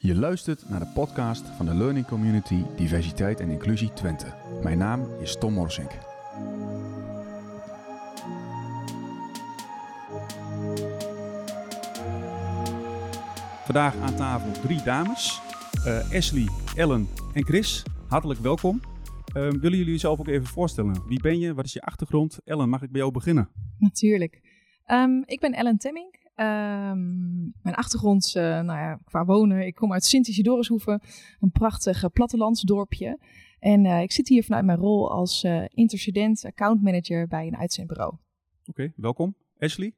Je luistert naar de podcast van de Learning Community Diversiteit en Inclusie Twente. Mijn naam is Tom Morsink. Vandaag aan tafel drie dames. Uh, Ashley, Ellen en Chris. Hartelijk welkom. Uh, willen jullie jezelf ook even voorstellen? Wie ben je? Wat is je achtergrond? Ellen, mag ik bij jou beginnen? Natuurlijk. Um, ik ben Ellen Temming. Um, mijn achtergrond uh, nou ja, qua wonen. Ik kom uit Sint-Isidorishoeve, een prachtig plattelandsdorpje. En uh, ik zit hier vanuit mijn rol als uh, intercedent account manager bij een uitzendbureau. Oké, okay, welkom. Ashley?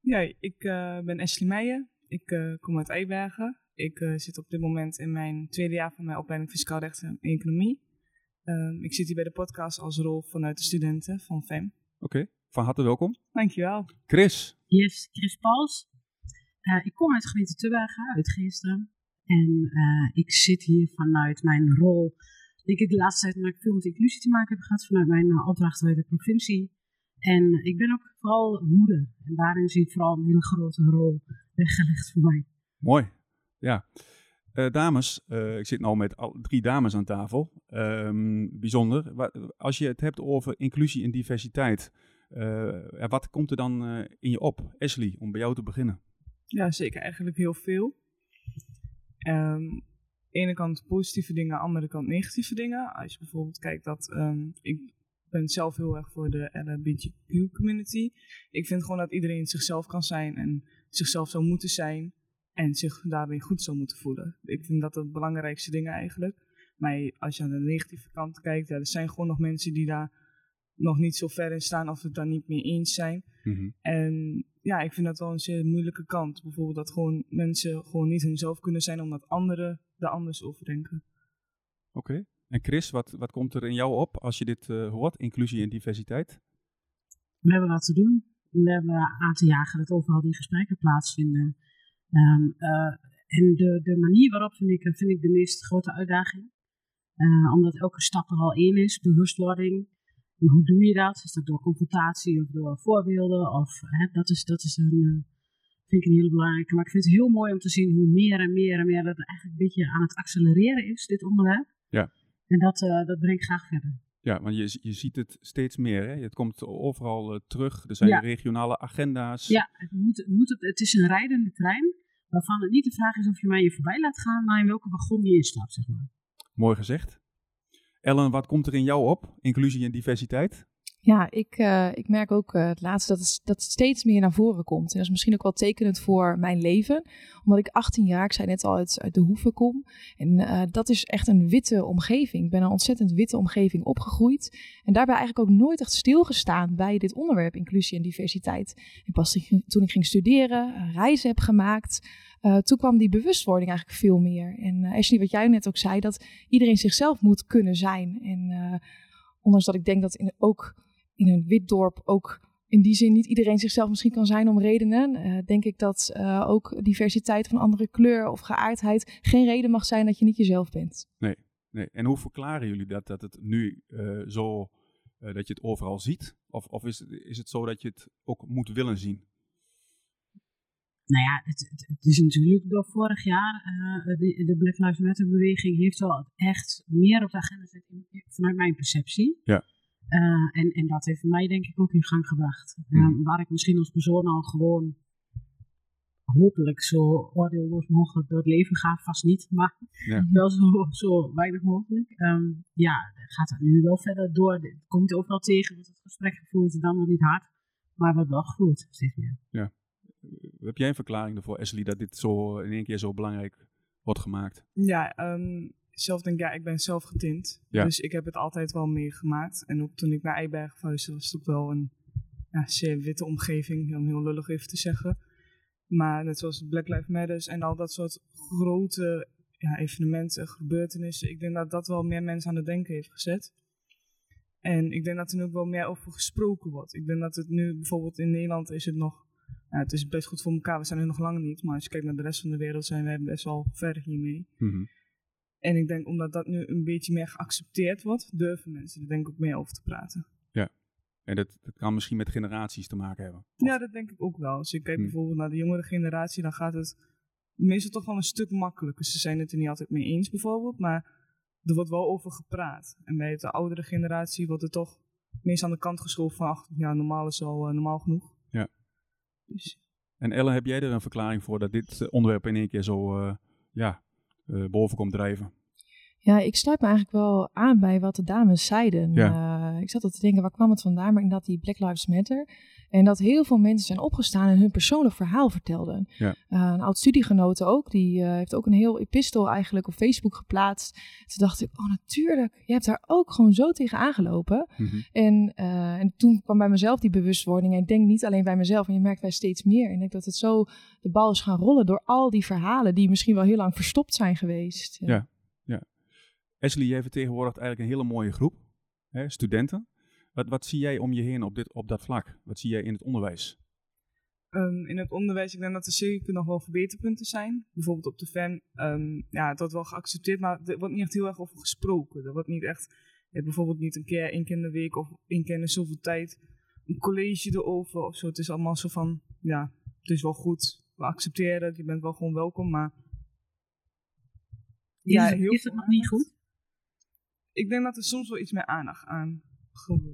Ja, ik ben Ashley Meijer. Ik kom uit Eibergen. Ik zit op dit moment in mijn tweede jaar van mijn opleiding Fiscaal Recht en Economie. Um, ik zit hier bij de podcast als rol vanuit de studenten van FEM. Oké, okay. Van harte welkom. Dankjewel. Chris? Yes, Chris Pauls. Uh, ik kom uit de gemeente Tubbergen, uit Geesteren. En uh, ik zit hier vanuit mijn rol, denk ik de laatste tijd, omdat ik veel met inclusie te maken heb gehad, vanuit mijn uh, opdracht bij de provincie. En ik ben ook vooral moeder. En daarin zie ik vooral een hele grote rol weggelegd voor mij. Mooi, ja. Uh, dames, uh, ik zit nu met al, drie dames aan tafel. Um, bijzonder. Als je het hebt over inclusie en diversiteit, uh, wat komt er dan in je op? Ashley, om bij jou te beginnen. Ja, zeker. Eigenlijk heel veel. Um, ene kant positieve dingen, de andere kant negatieve dingen. Als je bijvoorbeeld kijkt dat um, ik ben zelf heel erg voor de LGBTQ community. Ik vind gewoon dat iedereen zichzelf kan zijn en zichzelf zou moeten zijn en zich daarmee goed zou moeten voelen. Ik vind dat het belangrijkste dingen eigenlijk. Maar als je aan de negatieve kant kijkt, ja, er zijn gewoon nog mensen die daar nog niet zo ver in staan of het daar niet mee eens zijn. Mm-hmm. En ja, ik vind dat wel een zeer moeilijke kant. Bijvoorbeeld dat gewoon mensen gewoon niet hunzelf kunnen zijn omdat anderen er anders over denken. Oké. Okay. En Chris, wat, wat komt er in jou op als je dit uh, hoort, inclusie en diversiteit? We hebben wat te doen. We hebben aan te jagen dat overal die gesprekken plaatsvinden. Um, uh, en de, de manier waarop vind ik, vind ik de meest grote uitdaging. Uh, omdat elke stap er al één is, bewustwording. Maar hoe doe je dat? Is dat door confrontatie of door voorbeelden? Of, hè, dat, is, dat is een, uh, vind ik een hele belangrijke. Maar ik vind het heel mooi om te zien hoe meer en meer en meer dat het eigenlijk een beetje aan het accelereren is, dit onderwerp. Ja. En dat, uh, dat breng ik graag verder. Ja, want je, je ziet het steeds meer. Hè? Het komt overal uh, terug. Er zijn ja. regionale agenda's. Ja, het, moet, moet het, het is een rijdende trein. Waarvan het niet de vraag is of je mij je voorbij laat gaan, maar in welke wagon je instapt, zeg maar. Mooi gezegd. Ellen, wat komt er in jou op? Inclusie en diversiteit? Ja, ik, uh, ik merk ook uh, het laatste dat het, dat steeds meer naar voren komt. En dat is misschien ook wel tekenend voor mijn leven. Omdat ik 18 jaar, ik zei net al, uit, de hoeven kom. En uh, dat is echt een witte omgeving. Ik ben een ontzettend witte omgeving opgegroeid. En daarbij eigenlijk ook nooit echt stilgestaan bij dit onderwerp, inclusie en diversiteit. En pas toen ik ging studeren, reizen heb gemaakt, toen kwam die bewustwording eigenlijk veel meer. En uh, Ashley, wat jij net ook zei, dat iedereen zichzelf moet kunnen zijn. En ondanks dat ik denk dat in, ook in een wit dorp ook in die zin niet iedereen zichzelf misschien kan zijn om redenen, denk ik dat ook diversiteit van andere kleur of geaardheid geen reden mag zijn dat je niet jezelf bent. Nee, nee. En hoe verklaren jullie dat, dat het nu zo, dat je het overal ziet? Of, of is, is het zo dat je het ook moet willen zien? Nou ja, het, het, het, is natuurlijk door vorig jaar, uh, de, de, Black Lives Matter beweging heeft wel echt meer op de agenda gezet vanuit mijn perceptie. Ja. Uh, en, en dat heeft mij denk ik ook in gang gebracht. Mm. Uh, waar ik misschien als persoon al gewoon hopelijk zo oordeelloos mogelijk door het leven ga, vast niet, maar ja. wel zo, zo weinig mogelijk. Um, ja, gaat het nu wel verder door. Kom je het overal tegen, wordt het gesprek gevoerd, dan nog niet hard, maar wordt wel gevoerd, steeds meer. Ja. Heb jij een verklaring ervoor, Ashley, dat dit zo in één keer zo belangrijk wordt gemaakt? Ja, um, zelf denk ik, ja, ik ben zelf getint. Ja. Dus ik heb het altijd wel meegemaakt. En ook toen ik naar Eibergen verhuisde, was het ook wel een ja, zeer witte omgeving, om heel lullig even te zeggen. Maar net zoals Black Lives Matter en al dat soort grote ja, evenementen, gebeurtenissen. Ik denk dat dat wel meer mensen aan het denken heeft gezet. En ik denk dat er nu ook wel meer over gesproken wordt. Ik denk dat het nu bijvoorbeeld in Nederland is het nog nou, het is best goed voor elkaar. We zijn er nog lang niet. Maar als je kijkt naar de rest van de wereld, zijn wij best wel ver hiermee. Mm -hmm. En ik denk omdat dat nu een beetje meer geaccepteerd wordt, durven mensen er denk ik ook meer over te praten. Ja. En dat, dat kan misschien met generaties te maken hebben. Of? Ja, dat denk ik ook wel. Als je kijkt hm. bijvoorbeeld naar de jongere generatie, dan gaat het meestal toch wel een stuk makkelijker. Ze zijn het er niet altijd mee eens bijvoorbeeld, maar er wordt wel over gepraat. En bij de oudere generatie wordt er toch meestal aan de kant geschoven van, ach, ja, normaal is al uh, normaal genoeg. Ja. Dus, En Ellen, heb jij er een verklaring voor dat dit eh, onderwerp in één keer zo eh, ja, eh, boven komt drijven? Ja, ik sluit me eigenlijk wel aan bij wat de dames zeiden. Ja. Eh, ik zat al te denken, waar kwam het vandaan? Maar inderdaad, die Black Lives Matter. En dat heel veel mensen zijn opgestaan en hun persoonlijk verhaal vertelden. Ja. Eh, een oud studiegenote ook, die eh, heeft ook een heel epistel eigenlijk op Facebook geplaatst. Toen dacht ik, oh natuurlijk, je hebt daar ook gewoon zo tegen aangelopen. Mhm. En, en toen kwam bij mezelf die bewustwording. En ik denk niet alleen bij mezelf, en je merkt bij steeds meer. En ik denk dat het zo de bal is gaan rollen door al die verhalen die misschien wel heel lang verstopt zijn geweest. Ja. Ashley, jij vertegenwoordigt eigenlijk een hele mooie groep, hè, studenten. Wat, wat zie jij om je heen op, dit, op dat vlak? Wat zie jij in het onderwijs? Ehm, in het onderwijs, ik denk dat er zeker nog wel verbeterpunten zijn. Bijvoorbeeld op de fan, ehm, ja, het wordt wel geaccepteerd, maar er wordt niet echt heel erg over gesproken. Er wordt niet echt, bijvoorbeeld niet een keer, één keer in de week of één keer in de zoveel tijd een college erover of zo. Het is allemaal zo van, ja, het is wel goed, we accepteren het, je bent wel gewoon welkom, maar... Ja, Ja, heel is het nog niet goed? Ik denk dat er soms wel iets meer aandacht aan,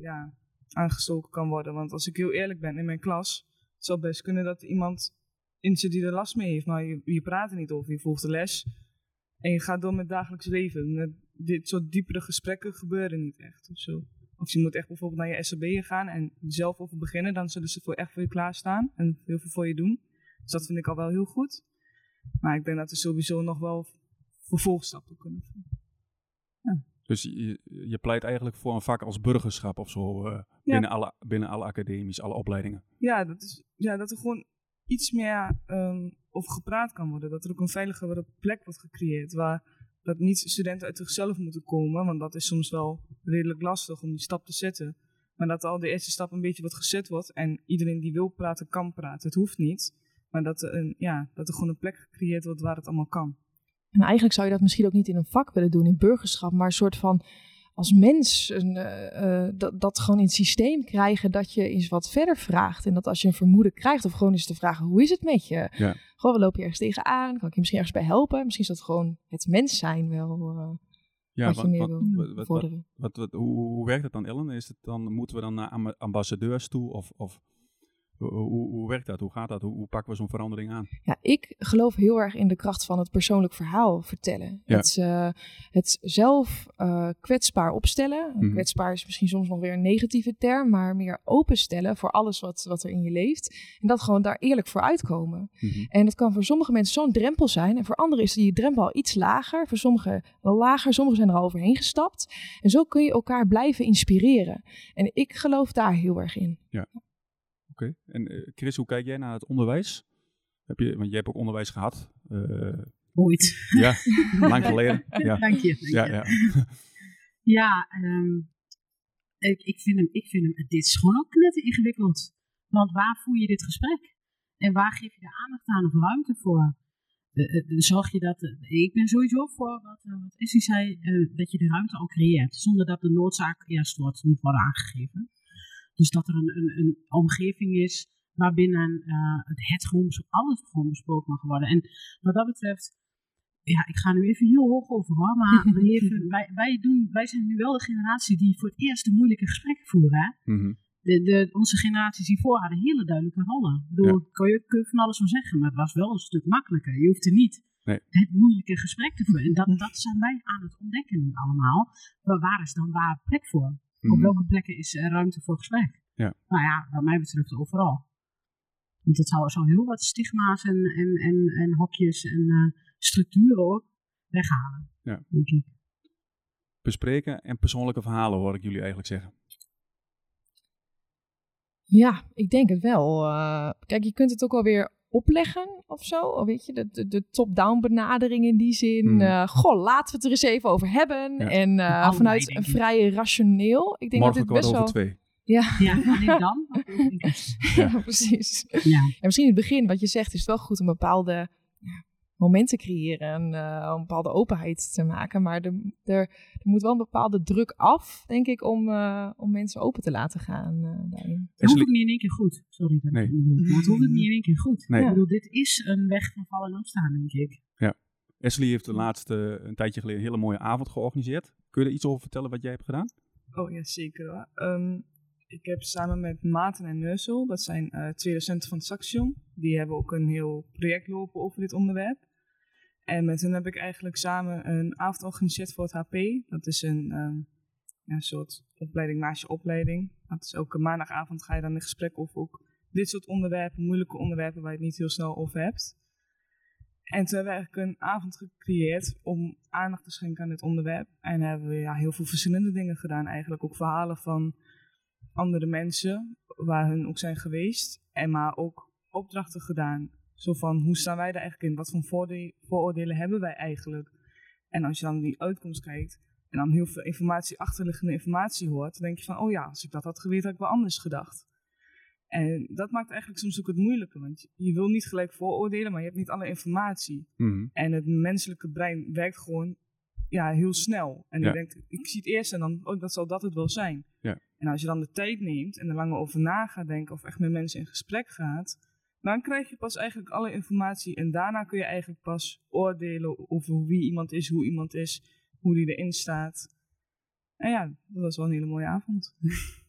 ja, aangestoken kan worden. Want als ik heel eerlijk ben, in mijn klas het zou best kunnen dat iemand in zit die er last mee heeft. Maar je, je praat er niet over, je volgt de les. En je gaat door met dagelijks leven. Dit soort diepere gesprekken gebeuren niet echt of. Of je moet echt bijvoorbeeld naar je SAB'en gaan en zelf over beginnen. Dan zullen ze voor echt voor je klaarstaan en heel veel voor je doen. Dus dat vind ik al wel heel goed. Maar ik denk dat er sowieso nog wel vervolgstappen kunnen Dus je, je pleit eigenlijk voor een vak als burgerschap of zo eh, binnen, alle, binnen alle academies, alle opleidingen. Ja, dat, is, ja, dat er gewoon iets meer ehm, over gepraat kan worden. Dat er ook een veiligere plek wordt gecreëerd. Waar dat niet studenten uit zichzelf moeten komen. Want dat is soms wel redelijk lastig om die stap te zetten. Maar dat al de eerste stap een beetje wat gezet wordt. En iedereen die wil praten, kan praten. Het hoeft niet. Maar dat er, een, ja, dat er gewoon een plek gecreëerd wordt waar het allemaal kan. En eigenlijk zou je dat misschien ook niet in een vak willen doen, in burgerschap, maar een soort van als mens een, eh, eh, dat, dat gewoon in het systeem krijgen dat je eens wat verder vraagt. En dat als je een vermoeden krijgt, of gewoon eens te vragen: hoe is het met je? Ja. Gewoon, we lopen je ergens tegenaan? Kan ik je misschien ergens bij helpen? Misschien is dat gewoon het mens zijn wel. eh, Ja, wat je wat, hoe, hoe werkt dat dan, Ellen? Is het dan, moeten we dan naar amba- ambassadeurs toe? Of, of hoe, werkt dat? Hoe gaat dat? Hoe, hoe pakken we zo'n verandering aan? Ja, ik geloof heel erg in de kracht van het persoonlijk verhaal vertellen. Ja. Het, eh, het zelf eh, kwetsbaar opstellen. Mhm. Kwetsbaar is misschien soms nog weer een negatieve term, maar meer openstellen voor alles wat, wat er in je leeft. En dat gewoon daar eerlijk voor uitkomen. Mhm. En dat kan voor sommige mensen zo'n drempel zijn. En voor anderen is die drempel al iets lager. Voor sommigen wel lager. Sommigen zijn er al overheen gestapt. En zo kun je elkaar blijven inspireren. En ik geloof daar heel erg in. Oké. En eh, Chris, hoe kijk jij naar het onderwijs? Heb je, want jij hebt ook onderwijs gehad. Eh, Ooit. ja, lang geleden. Ja, Dank je. dank ja, je. ja. Ja, ehm, ik, ik, vind hem, ik vind hem, dit is gewoon ook net ingewikkeld. Want waar voer je dit gesprek? En waar geef je de aandacht aan of ruimte voor? Eh, zorg je dat, ik ben sowieso voor wat, wat Essie zei, dat je de ruimte al creëert. Zonder dat de noodzaak eerst wordt, moet worden aangegeven. Dus dat er een, een, een omgeving is waarbinnen eh, het, het gewoon, alles gewoon besproken mag worden. En wat dat betreft, ja, ik ga nu even heel hoog over hoor, maar we leven, wij, wij, doen, wij zijn nu wel de generatie die voor het eerst de moeilijke gesprekken voeren. Hè? Mhm. De, de, onze generaties hiervoor hadden hele duidelijke rollen. Ik bedoel, kun, je, kun je van alles van zeggen, maar het was wel een stuk makkelijker. Je hoefde niet Nee. het moeilijke gesprek te voeren. En dat, dat zijn wij aan het ontdekken nu allemaal. Maar waar is dan waar plek voor? Op Mhm. welke plekken is er ruimte voor gesprek? Ja. Nou ja, wat mij betreft overal. Want dat zou, zou heel wat stigma's en, en, en, en hokjes en eh, structuren ook weghalen. Ja. Denk ik. Bespreken en persoonlijke verhalen hoor ik jullie eigenlijk zeggen. Ja, ik denk het wel. Eh, kijk, je kunt het ook wel weer opleggen of zo. Of weet je, de, de, de top-down benadering in die zin. Hmm. Eh, goh, laten we het er eens even over hebben. Ja. En eh, vanuit een ik. vrij rationeel. Ik denk Morgen dat dit best over wel... twee. Ja, Ja, alleen dan. ja. precies. Ja. En misschien in het begin, wat je zegt, is het wel goed om bepaalde momenten te creëren. En eh, een bepaalde openheid te maken. Maar er, er, er moet wel een bepaalde druk af, denk ik, om, eh, om mensen open te laten gaan eh, daarin. hoeft Ashley- ook niet in één keer goed. Sorry dat Nee. maar het hoeft ook niet in één keer goed. Nee. Ik bedoel, dit is een weg van vallen en opstaan, denk ik. Ashley heeft de laatste, een tijdje geleden, een hele mooie avond georganiseerd. Kun je er iets over vertellen wat jij hebt gedaan? Oh ja, zeker hoor. Ehm, ik heb samen met Maarten en Neusel, dat zijn eh, twee docenten van het Saxion, die hebben ook een heel project lopen over dit onderwerp. En met hen heb ik eigenlijk samen een avond georganiseerd voor het HP. Dat is een, ehm, een soort opleiding naast je opleiding. Dat is elke maandagavond ga je dan in gesprek over ook dit soort onderwerpen, moeilijke onderwerpen waar je het niet heel snel over hebt. En toen hebben we eigenlijk een avond gecreëerd om aandacht te schenken aan dit onderwerp. En hebben we ja, heel veel verschillende dingen gedaan. Eigenlijk ook verhalen van andere mensen, waar hun ook zijn geweest. En maar ook opdrachten gedaan. Zo van, hoe staan wij er eigenlijk in? Wat voor vooroordelen hebben wij eigenlijk? En als je dan die uitkomst kijkt en dan heel veel informatie, achterliggende informatie hoort, dan denk je van, oh ja, als ik dat had geweten, had ik wel anders gedacht. En dat maakt eigenlijk soms ook het moeilijke, want je- wil niet gelijk vooroordelen, maar je hebt niet alle informatie. Mhm. En het menselijke brein werkt gewoon ja, heel snel. En Ja. je denkt, ik zie het eerst en dan, oh, dat zal dat het wel zijn. Ja. En als je dan de tijd neemt en er langer over na gaat denken of echt met mensen in gesprek gaat, dan krijg je pas eigenlijk alle informatie en daarna kun je eigenlijk pas oordelen over wie iemand is, hoe iemand is, hoe die erin staat. En ja, dat was wel een hele mooie avond.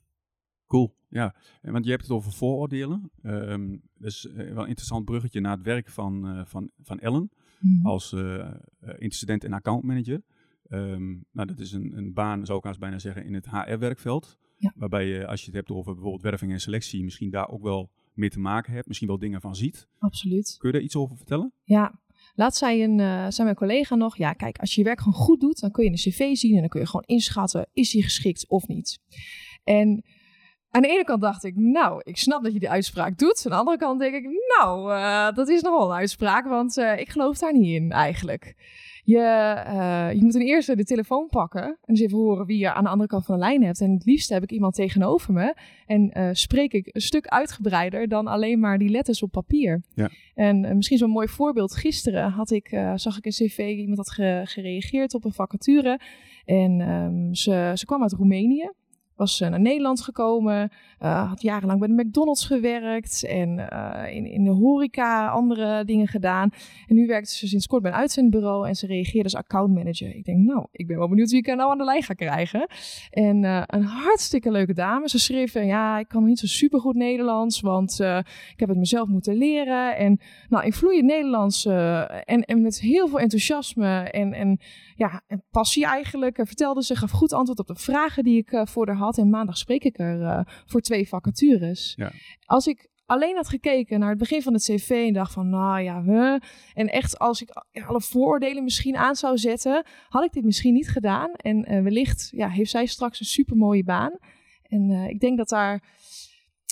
Cool, ja. En Want je hebt het over vooroordelen. Dat is eh, wel een interessant bruggetje naar het werk van, eh, van, van Ellen Mhm. als eh, eh, incident- en accountmanager. Ehm nou, dat is een, een baan, zou ik haast bijna zeggen, in het HR-werkveld. Ja. Waarbij je, als je het hebt over bijvoorbeeld werving en selectie, misschien daar ook wel mee te maken hebt. Misschien wel dingen van ziet. Absoluut. Kun je daar iets over vertellen? Ja, laat zei, een, eh, zei mijn collega nog, ja kijk, als je je werk gewoon goed doet, dan kun je een cv zien en dan kun je gewoon inschatten, is die geschikt of niet. En aan de ene kant dacht ik, nou, ik snap dat je die uitspraak doet. Aan de andere kant denk ik, nou, eh, dat is nogal een uitspraak, want eh, ik geloof daar niet in eigenlijk. Je, eh, je moet ten eerste de telefoon pakken en eens even horen wie je aan de andere kant van de lijn hebt. En het liefst heb ik iemand tegenover me en eh, spreek ik een stuk uitgebreider dan alleen maar die letters op papier. En eh, misschien zo'n mooi voorbeeld. Gisteren had ik, zag ik een cv, iemand had ge- gereageerd op een vacature. En ehm, ze, ze kwam uit Roemenië. Was eh, naar Nederland gekomen. eh, had jarenlang bij de McDonald's gewerkt. En eh, in, in de horeca andere dingen gedaan. En nu werkt ze sinds kort bij een uitzendbureau. En ze reageerde als accountmanager. Ik denk, nou, ik ben wel benieuwd wie ik nou aan de lijn ga krijgen. En een hartstikke leuke dame. Ze schreef, ja, ik kan niet zo supergoed Nederlands. Want ik heb het mezelf moeten leren. En nou, in vloeiend Nederlands en, met heel veel enthousiasme en, en, ja, en passie eigenlijk. vertelde ze, gaf goed antwoord op de vragen die ik voor haar had. En maandag spreek ik er eh, voor twee vacatures. Ja. Als ik alleen had gekeken naar het begin van het cv en dacht van, nou ja, huh, en echt als ik alle vooroordelen misschien aan zou zetten, had ik dit misschien niet gedaan. En eh, wellicht ja, heeft zij straks een supermooie baan. En eh, ik denk dat daar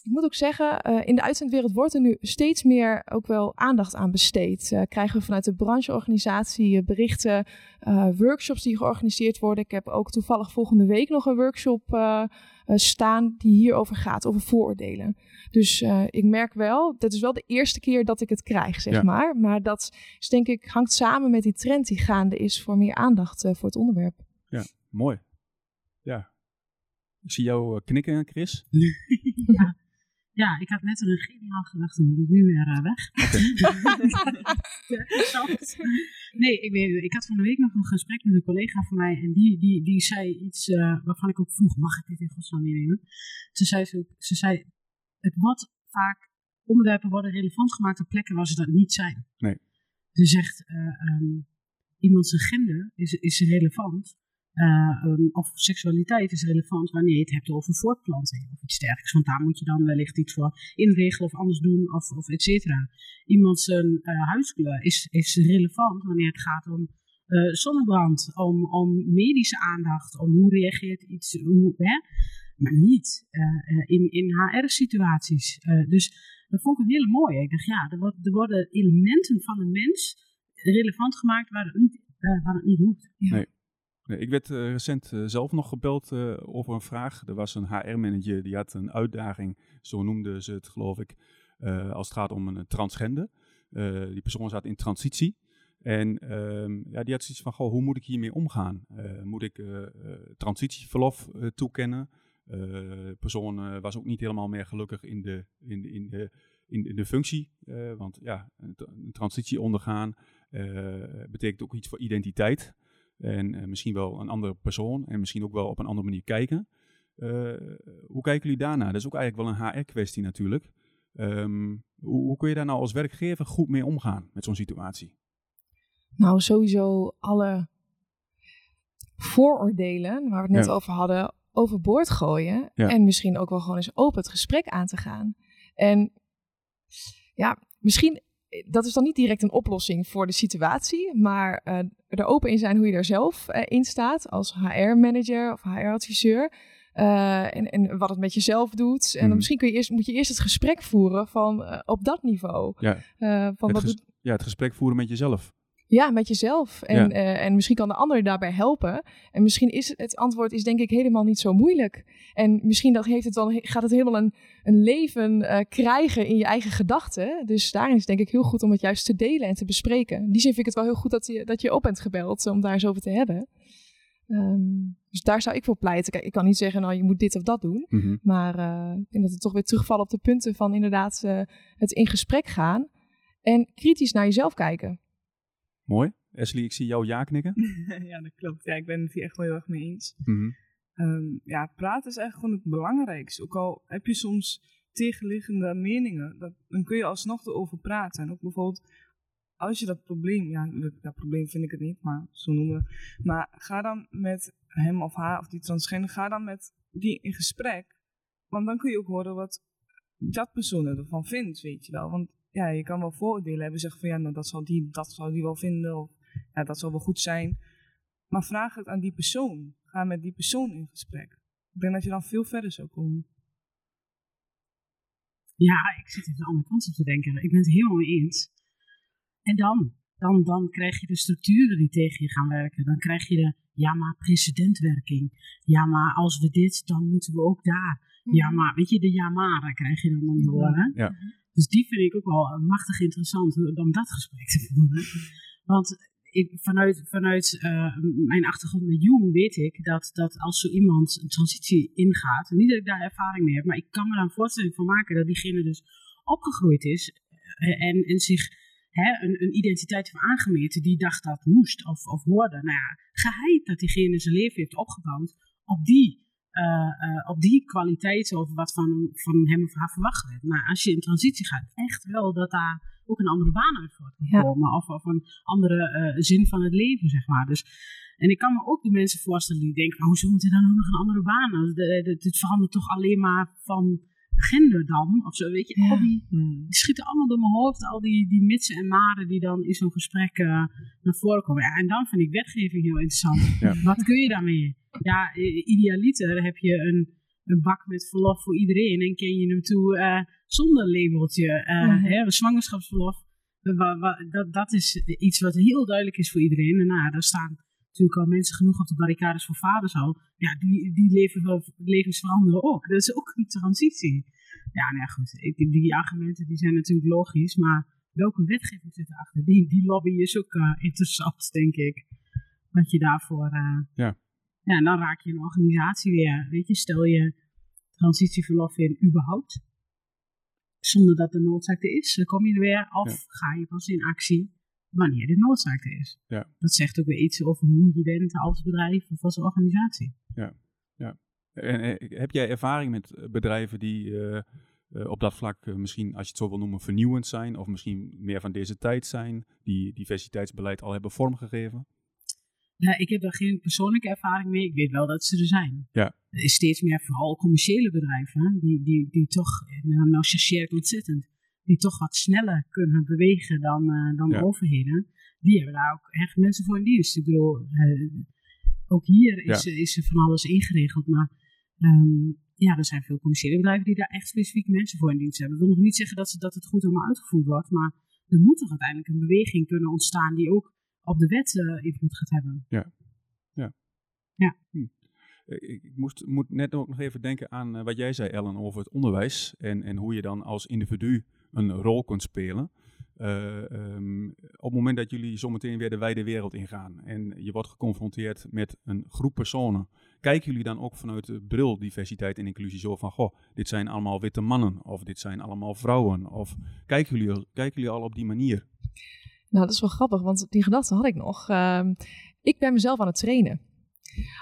ik moet ook zeggen, eh, in de uitzendwereld wordt er nu steeds meer ook wel aandacht aan besteed. Eh, krijgen we vanuit de brancheorganisatie eh, berichten, eh, workshops die georganiseerd worden. Ik heb ook toevallig volgende week nog een workshop eh, eh, staan die hierover gaat, over vooroordelen. Dus eh, ik merk wel, dat is wel de eerste keer dat ik het krijg, zeg Ja. maar. Maar dat is denk ik, hangt samen met die trend die gaande is voor meer aandacht eh, voor het onderwerp. Mooi. Ja. Ik zie jou knikken, Chris. ja. Ja, ik had net een geniaal gedacht, maar die is nu weer eh, weg. nee, ik, weet, ik had van de week nog een gesprek met een collega van mij en die, die, die zei iets eh, waarvan ik ook vroeg, mag ik dit in godsnaam meenemen? Ze zei, ze, ze zei, het wordt vaak, onderwerpen worden relevant gemaakt op plekken waar ze dat niet zijn. Nee. Ze zegt, eh ehm, iemand zijn gender is, is relevant eh, um, of seksualiteit is relevant wanneer je het hebt over voortplanting of iets dergelijks. Want daar moet je dan wellicht iets voor inregelen of anders doen of, of et cetera. Iemand zijn uh, huidskleur is, is relevant wanneer het gaat om uh, zonnebrand, om, om medische aandacht, om hoe reageert iets, hoe, hè? maar niet uh, in, in HR-situaties. dus dat vond ik een hele mooie. Ik dacht, ja, er, wordt, er worden elementen van een mens relevant gemaakt waar het niet, waar het niet hoeft. Ja. Nee. Ik werd uh, recent uh, zelf nog gebeld uh, over een vraag. Er was een HR-manager die had een uitdaging, zo noemden ze het geloof ik, eh, als het gaat om een transgender. die persoon zat in transitie. En ehm, ja, die had zoiets van, hoe moet ik hiermee omgaan? moet ik transitieverlof toekennen? de persoon was ook niet helemaal meer gelukkig in de, in, in de, in, de functie. want ja, een, een transitie ondergaan betekent ook iets voor identiteit. En misschien wel een andere persoon en misschien ook wel op een andere manier kijken. hoe kijken jullie daarna? Dat is ook eigenlijk wel een HR-kwestie natuurlijk. Ehm, hoe, hoe kun je daar nou als werkgever goed mee omgaan met zo'n situatie? Nou, sowieso alle vooroordelen waar we het net over hadden, overboord gooien. En misschien ook wel gewoon eens open het gesprek aan te gaan. En ja, misschien, dat is dan niet direct een oplossing voor de situatie, maar uh, er open in zijn hoe je er zelf uh, in staat als HR-manager of HR-adviseur. Uh, en, en wat het met jezelf doet. En dan hmm. misschien kun je eerst, moet je eerst het gesprek voeren van op dat niveau. Ja. van het wat ja, het gesprek voeren met jezelf. Ja, met jezelf. En, eh, en misschien kan de ander daarbij helpen. En misschien is het antwoord is denk ik helemaal niet zo moeilijk. En misschien dat heeft het dan, gaat het helemaal een, een leven uh, krijgen in je eigen gedachten. Dus daarin is het denk ik heel goed om het juist te delen en te bespreken. In die zin vind ik het wel heel goed dat je, dat je op bent gebeld om daar eens over te hebben. Um, dus daar zou ik voor pleiten. Kijk, ik kan niet zeggen, nou, je moet dit of dat doen. Mhm. Maar uh, ik denk dat het toch weer terugvallen op de punten van inderdaad het in gesprek gaan. En kritisch naar jezelf kijken. Mooi. Ashley, ik zie jou ja knikken. ja, dat klopt. Ja, ik ben het hier echt wel heel erg mee eens. Mhm. Ehm, ja, praten is eigenlijk gewoon het belangrijkste. Ook al heb je soms tegenliggende meningen, dat, dan kun je alsnog erover praten. En ook bijvoorbeeld, als je dat probleem, ja, dat probleem vind ik het niet, maar zo noemen we. Maar ga dan met hem of haar of die transgender, ga dan met die in gesprek. Want dan kun je ook horen wat dat persoon ervan vindt, weet je wel. Want ja, je kan wel vooroordelen hebben. Zeggen van ja, nou, dat zal die, dat zal die wel vinden. Of ja, dat zal wel goed zijn. Maar vraag het aan die persoon. Ga met die persoon in gesprek. Ik denk dat je dan veel verder zou komen. Ja, ik zit even de andere kant op te denken. Ik ben het helemaal mee eens. En dan? Dan, dan krijg je de structuren die tegen je gaan werken. Dan krijg je de, ja maar precedentwerking. Ja maar als we dit, dan moeten we ook daar. Ja mhm. maar, weet je, de ja maar krijg je dan om te horen. Ja. Dus die vind ik ook wel machtig interessant om dat gesprek te voeren. Want ik, vanuit, vanuit uh, mijn achtergrond met Jung weet ik dat, dat als zo iemand een transitie ingaat, niet dat ik daar ervaring mee heb, maar ik kan me daar een voorstelling van maken dat diegene dus opgegroeid is en, en zich hè, een, een, identiteit heeft aangemeten die dacht dat moest of, of hoorde. Nou ja, geheid dat diegene zijn leven heeft opgebouwd op die op die kwaliteit of wat van, van hem of haar verwacht werd. Maar als je in transitie gaat, echt wel dat daar ook een andere baan uit voort kan komen. Of, of een andere uh, zin van het leven, zeg maar. Dus, en ik kan me ook de mensen voorstellen die denken, maar hoezo moet er dan ook nog een andere baan? Het verandert toch alleen maar van gender dan, of zo, weet je. Al die, hmm. die, schieten allemaal door mijn hoofd, al die, die mitsen en maren die dan in zo'n gesprek uh, naar voren komen. Ja, en dan vind ik wetgeving heel interessant. Wat kun je daarmee? Ja, idealiter heb je een, een bak met verlof voor iedereen en ken je hem toe uh, zonder labeltje. Uh, hè, zwangerschapsverlof, dat, dat is iets wat heel duidelijk is voor iedereen. En nou, daar staan natuurlijk al mensen genoeg op de barricades voor vaders al. Ja, die, die leven, levens veranderen ook. Dat is ook een transitie. Ja, nou ja, goed. Ik, die argumenten die zijn natuurlijk logisch, maar welke wetgeving zit erachter? Die, die lobby is ook uh, interessant, denk ik. Wat je daarvoor... Uh, ja. Ja, en dan raak je een organisatie weer. Weet je, stel je transitieverlof in überhaupt. Zonder dat er noodzaak is. Dan kom je er weer. Of ga je pas in actie wanneer de noodzaak er is. Ja. Dat zegt ook weer iets over hoe je bent als bedrijf of als organisatie. Ja, ja. Eh, heb jij ervaring met eh, bedrijven die eh, op dat vlak misschien, als je het zo wil noemen, vernieuwend zijn, of misschien meer van deze tijd zijn, die diversiteitsbeleid al hebben vormgegeven? Ja, ik heb daar geen persoonlijke ervaring mee. Ik weet wel dat ze er zijn. Ja. Er is steeds meer vooral commerciële bedrijven, die, die, die toch, nou, nou chargeer ik ontzettend, die toch wat sneller kunnen bewegen dan, uh, dan overheden, die hebben daar ook echt mensen voor in dienst. Ik bedoel, uh, ook hier is, is er van alles ingeregeld, maar um, ja, er zijn veel commerciële bedrijven die daar echt specifiek mensen voor in dienst hebben. Dat wil nog niet zeggen dat, ze, dat het goed allemaal uitgevoerd wordt, maar er moet toch uiteindelijk een beweging kunnen ontstaan die ook op de wet uh, invloed gaat hebben. Ja, ja. ja. Hm. Ik moest, moet net ook nog even denken aan wat jij zei, Ellen, over het onderwijs en, en hoe je dan als individu een rol kunt spelen. Uh, um, op het moment dat jullie zometeen weer de wijde wereld ingaan en je wordt geconfronteerd met een groep personen kijken jullie dan ook vanuit de bril diversiteit en inclusie zo van, goh, dit zijn allemaal witte mannen of dit zijn allemaal vrouwen? Of kijken jullie, kijken jullie al op die manier? Nou, dat is wel grappig, want die gedachte had ik nog. Ehm, ik ben mezelf aan het trainen.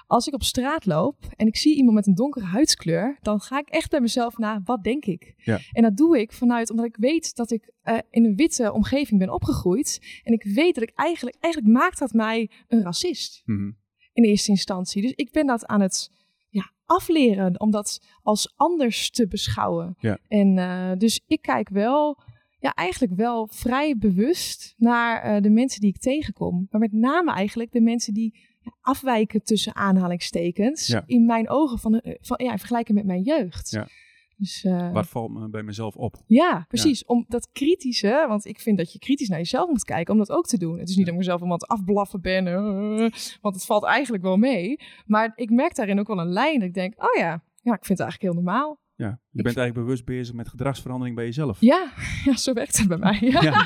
Als ik op straat loop en ik zie iemand met een donkere huidskleur, dan ga ik echt bij mezelf na, wat denk ik? Ja. En dat doe ik vanuit, omdat ik weet dat ik eh, in een witte omgeving ben opgegroeid. En ik weet dat ik eigenlijk, eigenlijk maakt dat mij een racist Mhm. In eerste instantie. Dus ik ben dat aan het ja, afleren om dat als anders te beschouwen. Ja. En eh, dus ik kijk wel, ja, eigenlijk wel vrij bewust naar eh, de mensen die ik tegenkom. Maar met name eigenlijk de mensen die afwijken tussen aanhalingstekens. Ja. In mijn ogen van, van ja, in vergelijking met mijn jeugd. Ja. Dus, eh, Wat valt me bij mezelf op? ja, precies. Om dat kritische, want ik vind dat je kritisch naar jezelf moet kijken, om dat ook te doen. Het is niet dat ik mezelf iemand afblaffen ben, eh, want het valt eigenlijk wel mee. Maar ik merk daarin ook wel een lijn. Dat ik denk, oh ja, ja, ik vind het eigenlijk heel normaal. Ja, je bent eigenlijk bewust bezig met gedragsverandering bij jezelf. Ja, ja zo werkt het bij mij. Ja, Ja.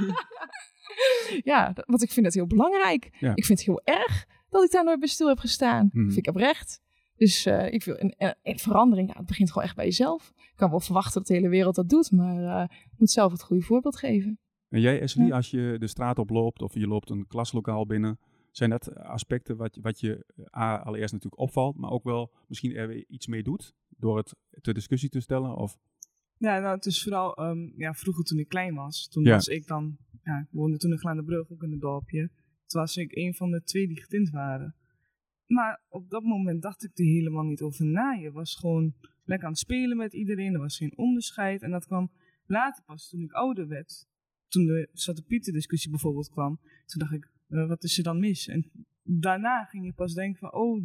ja dat- want ik vind het heel belangrijk. Ik vind het heel erg dat ik daar nooit bij stil heb gestaan. Mhm. vind ik oprecht. Dus eh, ik wil een, verandering, het begint gewoon echt bij jezelf. Ik kan wel verwachten dat de hele wereld dat doet, maar eh, je moet zelf het goede voorbeeld geven. En jij, Esli, Ja. als je de straat oploopt of je loopt een klaslokaal binnen, zijn dat aspecten wat, wat je eh, A, allereerst natuurlijk opvalt, maar ook wel misschien er weer iets mee doet door het ter discussie te stellen? Of, Ja, nou, het is vooral ehm, ja, vroeger toen ik klein was. Toen Ja. was ik dan, ja, ik woonde toen in Brug ook in het dorpje. Toen was ik een van de twee die getint waren. Maar op dat moment dacht ik er helemaal niet over na. Je was gewoon lekker aan het spelen met iedereen. Er was geen onderscheid. En dat kwam later pas toen ik ouder werd. Toen de Zwarte Pieten discussie bijvoorbeeld kwam. Toen dacht ik, eh, wat is er dan mis? En daarna ging je pas denken van, oh,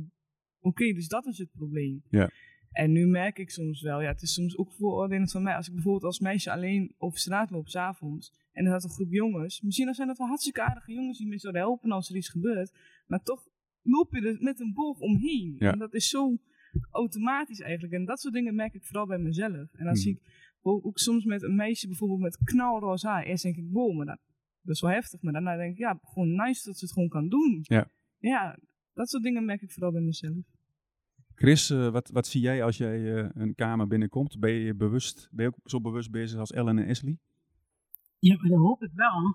oké, dus dat is het probleem. Ja. En nu merk ik soms wel, ja, het is soms ook vooroordelend van mij. Als ik bijvoorbeeld als meisje alleen over straat loop s'avonds. En er had een groep jongens. Misschien dan zijn dat wel hartstikke aardige jongens die me zouden helpen als er iets gebeurt. Maar toch loop je er met een boog omheen. Ja. En dat is zo automatisch eigenlijk. En dat soort dingen merk ik vooral bij mezelf. En dan Hmm. zie ik ook, soms met een meisje bijvoorbeeld met knalroze haar. Eerst denk ik, wow, maar dat, dat is wel heftig. Maar daarna denk ik, ja, gewoon nice dat ze het gewoon kan doen. Ja. Ja, dat soort dingen merk ik vooral bij mezelf. Chris, eh, wat, wat zie jij als jij eh, een kamer binnenkomt? Ben je, bewust, ben je ook zo bewust bezig als Ellen en Esli? Ja, maar dat hoop ik wel.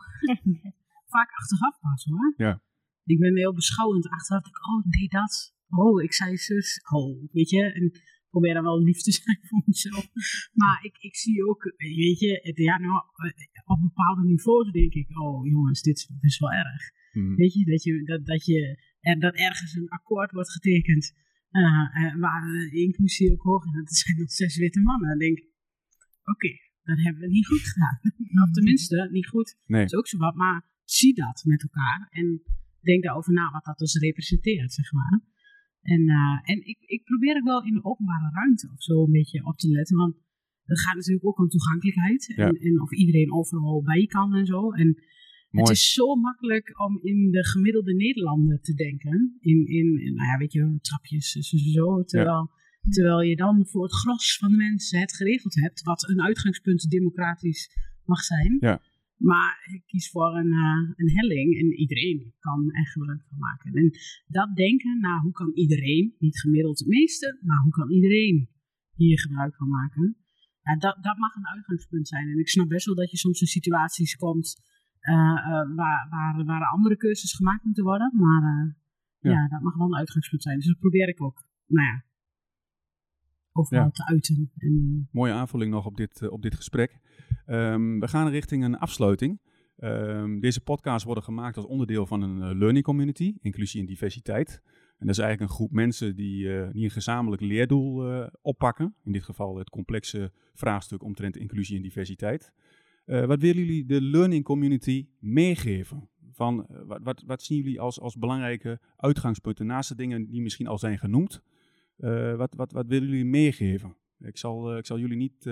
Vaak achteraf pas hoor. Ja. Ik ben heel beschouwend. Achteraf denk ik, oh, nee, dat. Oh, ik zei zus. Oh, weet je. En ik probeer dan wel lief te zijn voor mezelf. Maar ik, ik zie ook, weet je, het- ja, nou, eh, op bepaalde niveaus denk ik, oh jongens, dit is best wel erg. Mhm. Weet je, dat, je, dat, dat, je er, dat ergens een akkoord wordt getekend eh, eh, waar de inclusie ook hoog is. Dat zijn nog zes witte mannen. Dan denk ik, oké, dat hebben we niet goed gedaan. of tenminste, niet goed. Nee. Dat is ook zo wat, maar zie dat met elkaar en denk daarover na wat dat dus representeert, zeg maar. En, eh, en ik, ik probeer ook wel in de openbare ruimte of zo een beetje op te letten, want het gaat natuurlijk ook om toegankelijkheid en, Ja. en of iedereen overal bij kan en zo. En Mooi. het is zo makkelijk om in de gemiddelde Nederlander te denken. In, in, in, nou ja, weet je, trapjes zo, zo, zo. Terwijl, terwijl je dan voor het gros van de mensen het geregeld hebt. Wat een uitgangspunt democratisch mag zijn. Ja. Maar ik kies voor een, eh, een helling en iedereen kan er gebruik van maken. En dat denken, nou hoe kan iedereen, niet gemiddeld het meeste, maar hoe kan iedereen hier gebruik van maken? Ja, dat, dat mag een uitgangspunt zijn. En ik snap best wel dat je soms in situaties komt eh, eh, waar, waar, waar andere keuzes gemaakt moeten worden. Maar Ja. ja. dat mag wel een uitgangspunt zijn. Dus dat probeer ik ook, nou ja, overal Ja. te uiten. En, Mooie aanvulling nog op dit, op dit gesprek. Ehm, we gaan richting een afsluiting. Ehm, deze podcasts worden gemaakt als onderdeel van een eh, learning community, inclusie en diversiteit. En dat is eigenlijk een groep mensen die, eh, een gezamenlijk leerdoel eh, oppakken. In dit geval het complexe vraagstuk omtrent inclusie en diversiteit. Wat willen jullie de learning community meegeven? Van, wat, wat, wat zien jullie als, als belangrijke uitgangspunten naast de dingen die misschien al zijn genoemd? Wat, wat, wat willen jullie meegeven? Ik zal, ik zal jullie niet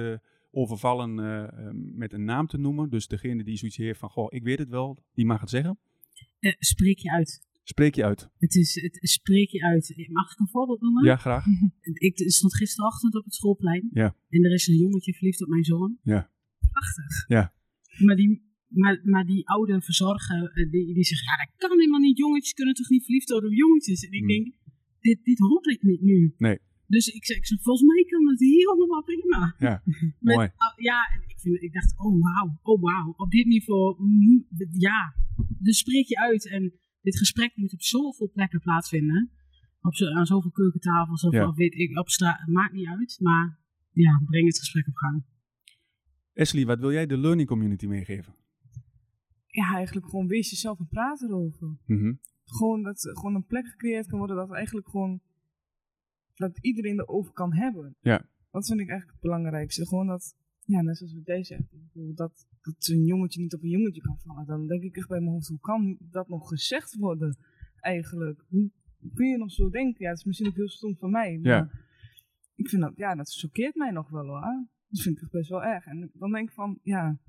overvallen eh, eh, met een naam te noemen. Dus degene die zoiets heeft van, goh, ik weet het wel, die mag het zeggen. eh, spreek je uit. Spreek je uit. Het is, het, spreek je uit. Mag ik een voorbeeld noemen? Ja, graag. Ik stond gisterochtend op het schoolplein. Ja. En er is een jongetje verliefd op mijn zoon. Ja. Prachtig. Ja. Maar die, maar, maar die oude verzorger, die, die zegt, ja dat kan helemaal niet. Jongetjes kunnen toch niet verliefd worden op jongetjes? En ik Hmm. denk, dit, dit hoor ik niet nu. Nee. Dus ik zeg, volgens mij kan het helemaal prima. Ja, Met- mooi. ja, en ik, vind, ik dacht, oh wauw, oh wauw. Op dit niveau, mm, ja. Dus spreek je uit. En dit gesprek moet op zoveel plekken plaatsvinden. Op zo, aan zoveel keukentafels of, Ja. of weet ik, op straat. Het maakt niet uit, maar ja, breng het gesprek op gang. Ashley, wat wil jij de learning community meegeven? Ja, eigenlijk gewoon wees jezelf en praat erover. Mhm. Gewoon dat er gewoon een plek gecreëerd kan worden dat eigenlijk gewoon dat iedereen erover kan hebben. Ja. Dat vind ik eigenlijk het belangrijkste. Gewoon dat, ja, net zoals zegt, bijvoorbeeld dat, dat een jongetje niet op een jongetje kan vallen. Dan denk ik echt bij mijn hoofd, hoe kan dat nog gezegd worden eigenlijk? Hoe kun je nog zo denken? Ja, het is misschien ook heel stom van mij, maar Ja. ik vind dat, ja, dat choqueert mij nog wel hoor. Dat vind ik echt best wel erg. En dan denk ik van, ja,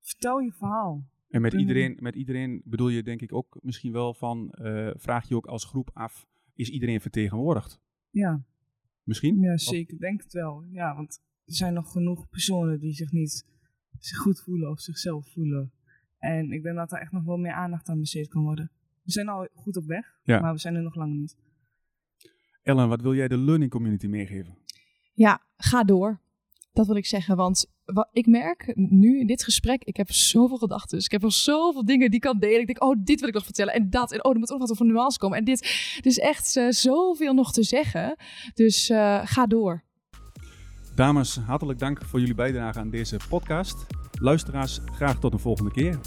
vertel je verhaal. En met iedereen, met iedereen bedoel je denk ik ook misschien wel van, eh, vraag je ook als groep af, is iedereen vertegenwoordigd? Ja. Misschien? Ja, zeker. Denk het wel. Ja, want er zijn nog genoeg personen die zich niet zich goed voelen of zichzelf voelen. En ik denk dat er echt nog wel meer aandacht aan besteed kan worden. We zijn al goed op weg, Ja. maar we zijn er nog lang niet. Ellen, wat wil jij de learning community meegeven? Ja, ga door. Dat wil ik zeggen, want wat ik merk nu in dit gesprek, ik heb zoveel gedachten. Ik heb nog zoveel dingen die ik kan delen. Ik denk, oh, dit wil ik nog vertellen en dat. En oh, er moet ook wat over nuance komen. En dit, dus echt eh, zoveel nog te zeggen. Dus eh, ga door. Dames, hartelijk dank voor jullie bijdrage aan deze podcast. Luisteraars, graag tot een volgende keer.